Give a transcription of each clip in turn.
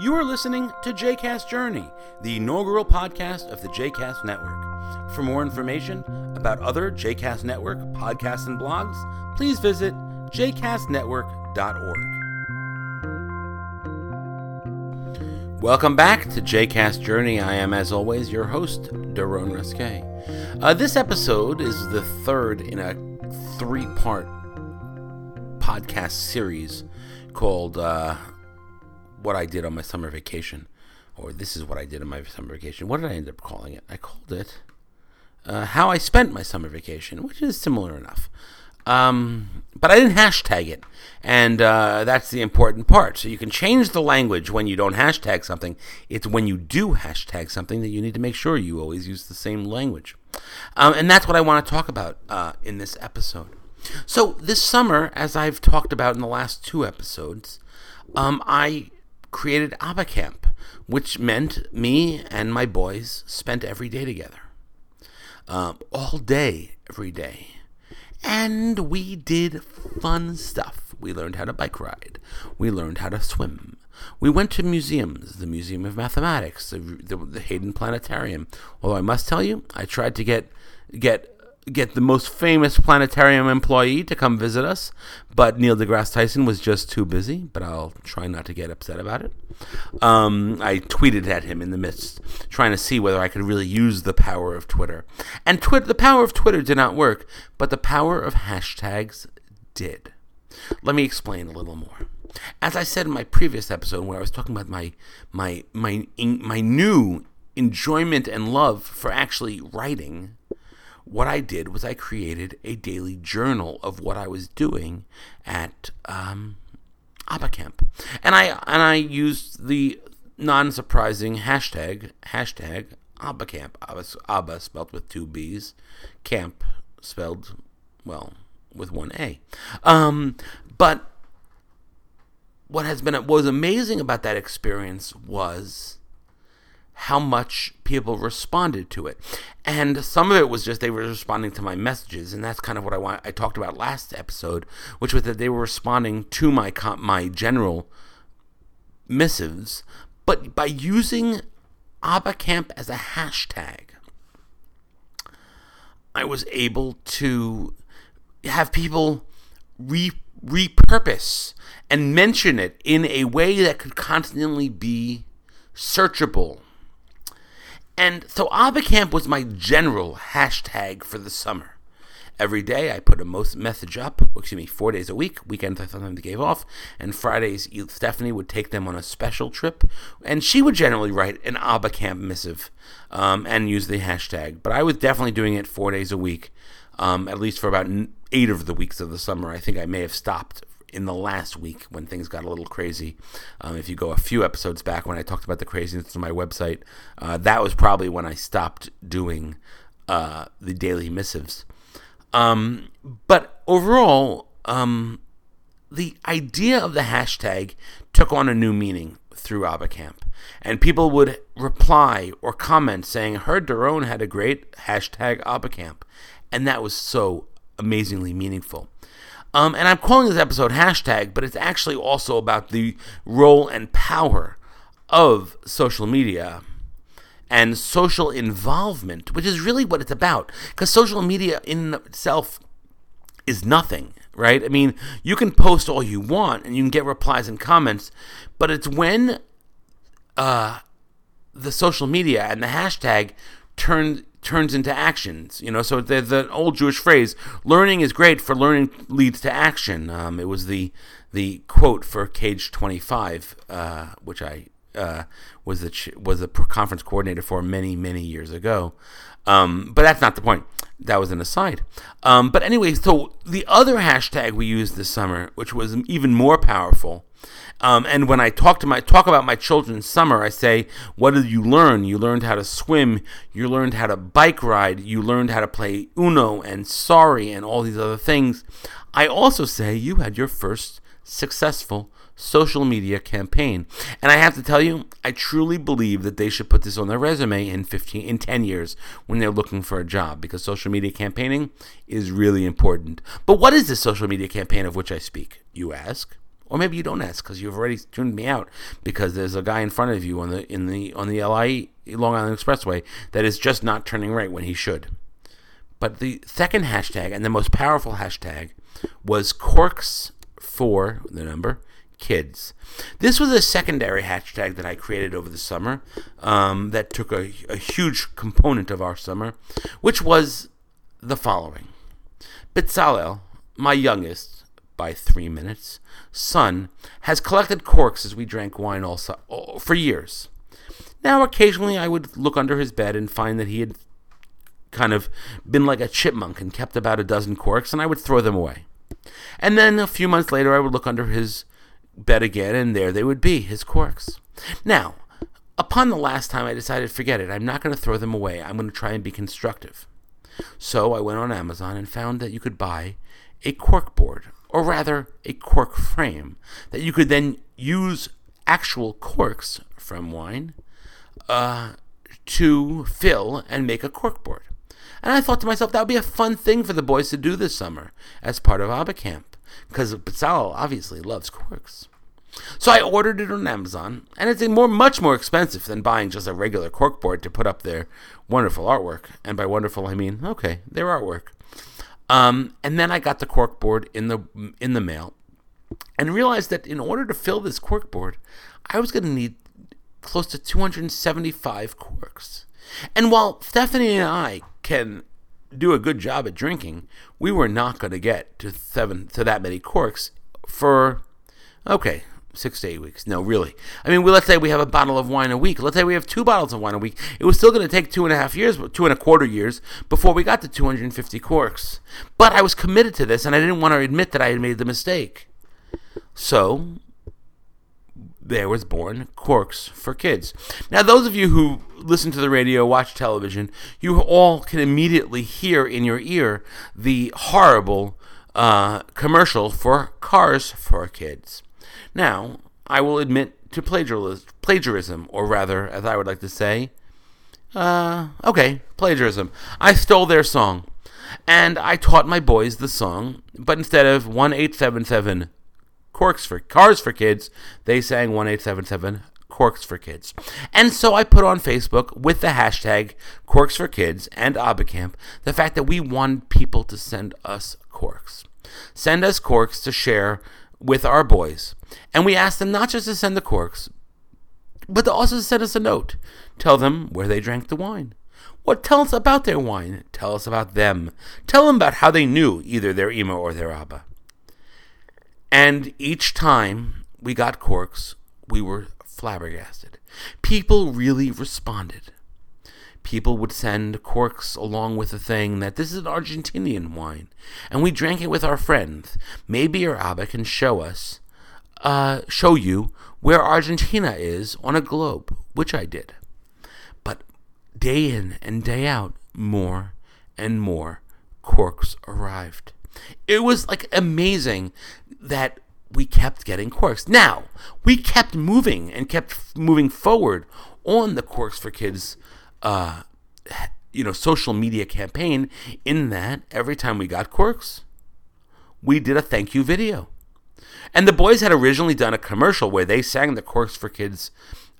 You are listening to JCast Journey, the inaugural podcast of the JCast Network. For more information about other JCast Network podcasts and blogs, please visit jcastnetwork.org. Welcome back to JCast Journey. I am, as always, your host, Daron Ruske. Uh, this episode is the third in a three part podcast series called uh, What I Did on My Summer Vacation. Or This is What I Did on My Summer Vacation. What did I end up calling it? I called it uh, How I Spent My Summer Vacation, which is similar enough. Um, but I didn't hashtag it, and uh, that's the important part. So you can change the language when you don't hashtag something. It's when you do hashtag something that you need to make sure you always use the same language. Um, and that's what I want to talk about uh, in this episode. So this summer, as I've talked about in the last two episodes, um, I created ABBA Camp, which meant me and my boys spent every day together, um, all day, every day. And we did fun stuff. We learned how to bike ride. We learned how to swim. We went to museums, the Museum of Mathematics, the, the, the Hayden Planetarium. Although I must tell you, I tried to get get get the most famous planetarium employee to come visit us, but Neil deGrasse Tyson was just too busy. But I'll try not to get upset about it. Um, I tweeted at him in the midst, trying to see whether I could really use the power of Twitter. And the power of Twitter did not work, but the power of hashtags did. Let me explain a little more. As I said in my previous episode, where I was talking about my my my my new enjoyment and love for actually writing what I did was I created a daily journal of what I was doing at um, ABBA Camp, and I and I used the non-surprising hashtag hashtag ABBA Camp. ABBA, ABBA spelled with two B's, camp spelled well with one A. Um, but what has been what was amazing about that experience was how much people responded to it. And some of it was just they were responding to my messages, and that's kind of what I want I talked about last episode, which was that they were responding to my my general missives, but by using ABBA Camp as a hashtag, I was able to have people re- repurpose and mention it in a way that could constantly be searchable and so ABBA Camp was my general hashtag for the summer. Every day I put a most message up, excuse me, four days a week. Weekends I sometimes gave off, and Fridays Stephanie would take them on a special trip, and she would generally write an ABBA Camp missive um, and use the hashtag. But I was definitely doing it four days a week, um, at least for about eight of the weeks of the summer. I think I may have stopped in the last week when things got a little crazy. Um, if you go a few episodes back when I talked about the craziness of my website, uh, that was probably when I stopped doing uh, the daily missives. Um, but overall, um, the idea of the hashtag took on a new meaning through ABBA Camp. And people would reply or comment saying, heard Daron had a great hashtag ABBA Camp. And that was so amazingly meaningful. Um, and I'm calling this episode hashtag, but it's actually also about the role and power of social media and social involvement, which is really what it's about. Because social media in itself is nothing, right? I mean, you can post all you want and you can get replies and comments, but it's when uh, the social media and the hashtag turn turns into actions. You know, so the, the old Jewish phrase, "Learning is great, for learning leads to action." Um, it was the the quote for CAJE Twenty Five, uh, which I uh, was the was the conference coordinator for many many years ago. Um, but that's not the point. That was an aside. Um, but anyway, so the other hashtag we used this summer, which was even more powerful, um, and when I talk to my talk about my children's summer, I say, "What did you learn? You learned how to swim. You learned how to bike ride. You learned how to play Uno and Sorry and all these other things." I also say you had your first successful social media campaign. And I have to tell you, I truly believe that they should put this on their resume in 15 in 10 years when they're looking for a job because social media campaigning is really important. But what is this social media campaign of which I speak? You ask. Or maybe you don't ask because you've already tuned me out because there's a guy in front of you on the in the on the LIE Long Island Expressway that is just not turning right when he should. But the second hashtag and the most powerful hashtag was corks for the number kids. This was a secondary hashtag that I created over the summer um, that took a, a huge component of our summer, which was the following Bezalel, my youngest, by three minutes, son, has collected corks as we drank wine all su- for years. Now, occasionally I would look under his bed and find that he had kind of been like a chipmunk and kept about a dozen corks, and I would throw them away. And then a few months later, I would look under his bed again, and there they would be, his corks. Now, upon the last time, I decided, forget it, I'm not going to throw them away. I'm going to try and be constructive. So I went on Amazon and found that you could buy a cork board, or rather, a cork frame, that you could then use actual corks from wine uh, to fill and make a cork board. And I thought to myself, that would be a fun thing for the boys to do this summer as part of Abba Camp, because Bezalel obviously loves corks. So I ordered it on Amazon, and it's more, much more expensive than buying just a regular cork board to put up their wonderful artwork. And by wonderful, I mean okay, their artwork. Um, and then I got the cork board in the in the mail, and realized that in order to fill this cork board, I was going to need close to 275 corks. And while Stephanie and I can do a good job at drinking, we were not going to get to seven to that many corks for okay six to eight weeks. No, really. I mean, we, let's say we have a bottle of wine a week. Let's say we have two bottles of wine a week. It was still going to take two and a half years, two and a quarter years before we got to 250 corks. But I was committed to this, and I didn't want to admit that I had made the mistake. So there was born Corks for Kids. Now, those of you who listen to the radio, watch television, you all can immediately hear in your ear the horrible uh, commercial for Cars for Kids. Now, I will admit to plagiarism, or rather, as I would like to say, uh, okay, plagiarism. I stole their song, and I taught my boys the song, but instead of 1877 Corks for Cars for Kids, they sang 1877 Corks for Kids. And so I put on Facebook with the hashtag Corks for Kids and Abacamp the fact that we want people to send us corks. Send us corks to share with our boys. And we asked them not just to send the corks, but to also send us a note. Tell them where they drank the wine. What tell us about their wine? Tell us about them. Tell them about how they knew either their Ema or their Abba. And each time we got corks, we were flabbergasted. People really responded. People would send corks along with the thing that this is an Argentinian wine, and we drank it with our friends. Maybe your Abba can show us, uh, show you where Argentina is on a globe, which I did. But day in and day out, more and more corks arrived. It was like amazing that we kept getting corks. Now, we kept moving and kept moving forward on the Corks for Kids uh, you know, social media campaign in that every time we got corks, we did a thank you video. And the boys had originally done a commercial where they sang the Corks for Kids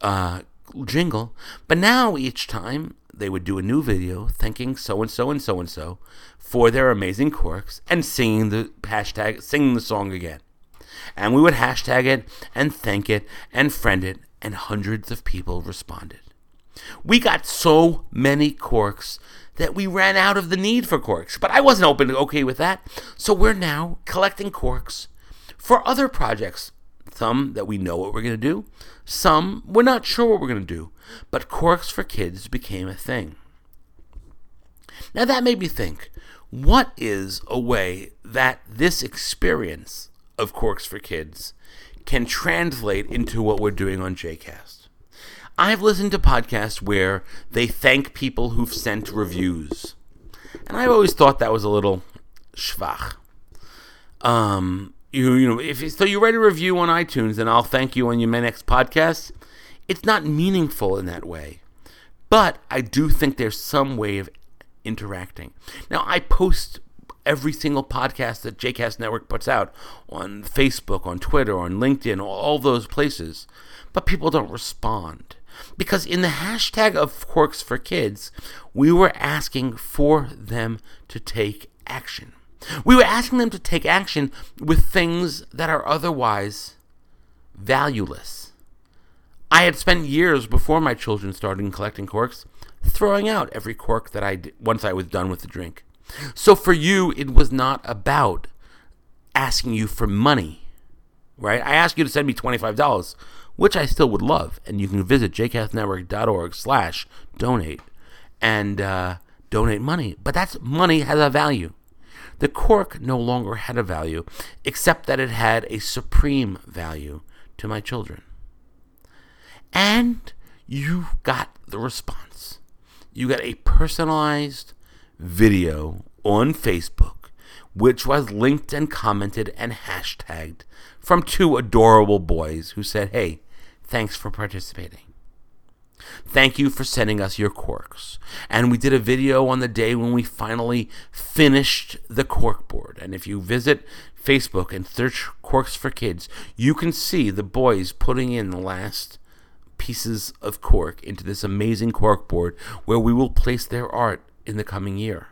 uh, jingle, but now each time they would do a new video thanking so and so and so and so for their amazing corks and singing the hashtag, singing the song again. And we would hashtag it and thank it and friend it, and hundreds of people responded. We got so many corks that we ran out of the need for corks, but I wasn't open okay with that. So we're now collecting corks for other projects Some that we know what we're going to do, some we're not sure what we're going to do. But Corks for Kids became a thing. Now that made me think what is a way that this experience of Corks for Kids can translate into what we're doing on JCast? I've listened to podcasts where they thank people who've sent reviews. And I've always thought that was a little schwach. Um, you you know if so you write a review on iTunes and I'll thank you on your next podcast. It's not meaningful in that way, but I do think there's some way of interacting. Now I post every single podcast that JCast Network puts out on Facebook, on Twitter, on LinkedIn, all those places, but people don't respond. Because in the hashtag of Corks for Kids, we were asking for them to take action. We were asking them to take action with things that are otherwise valueless. I had spent years before my children started collecting corks throwing out every cork that I did once I was done with the drink. So for you, it was not about asking you for money, right? I asked you to send me $25, which I still would love. And you can visit jcastnetwork.org slash donate and uh, donate money. But that's money has a value. The cork no longer had a value, except that it had a supreme value to my children. And you got the response. You got a personalized video on Facebook, which was linked and commented and hashtagged from two adorable boys who said, Hey, thanks for participating. Thank you for sending us your corks. And we did a video on the day when we finally finished the cork board. And if you visit Facebook and search Corks for Kids, you can see the boys putting in the last pieces of cork into this amazing cork board where we will place their art in the coming year.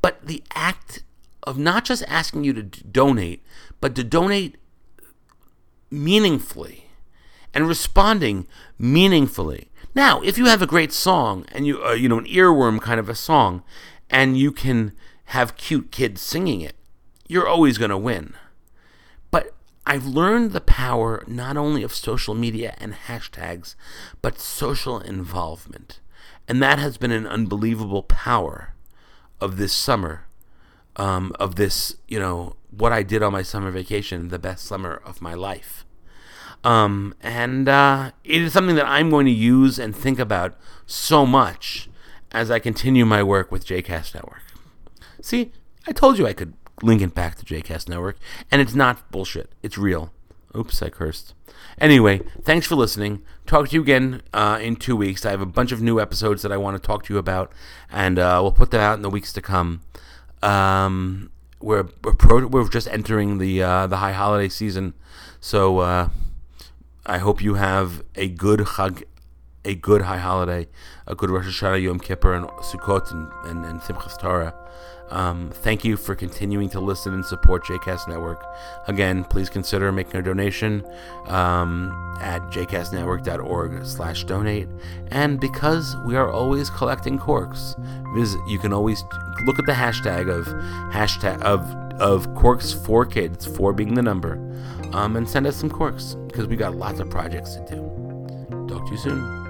But the act of not just asking you to donate, but to donate meaningfully and responding meaningfully. Now, if you have a great song and you uh, you know an earworm kind of a song and you can have cute kids singing it, you're always going to win. But I've learned the power not only of social media and hashtags, but social involvement. And that has been an unbelievable power of this summer, um, of this, you know, what I did on my summer vacation, the best summer of my life. Um, and uh, it is something that I'm going to use and think about so much as I continue my work with JCast Network. See, I told you I could link it back to JCast Network, and it's not bullshit. It's real. Oops, I cursed. Anyway, thanks for listening. Talk to you again uh, in two weeks. I have a bunch of new episodes that I want to talk to you about, and uh, we'll put that out in the weeks to come. Um, we're we're, pro- we're just entering the uh, the high holiday season, so uh, I hope you have a good Chag, a good high holiday, a good Rosh Hashanah, Yom Kippur, and Sukkot, and, and, and Simchas Torah. Um, thank you for continuing to listen and support JCast Network. Again, please consider making a donation um, at jcastnetwork.org slash donate. And because we are always collecting corks, visit, you can always look at the hashtag of hashtag of of corks for kids, four being the number, um, and send us some corks because we got lots of projects to do. Talk to you soon.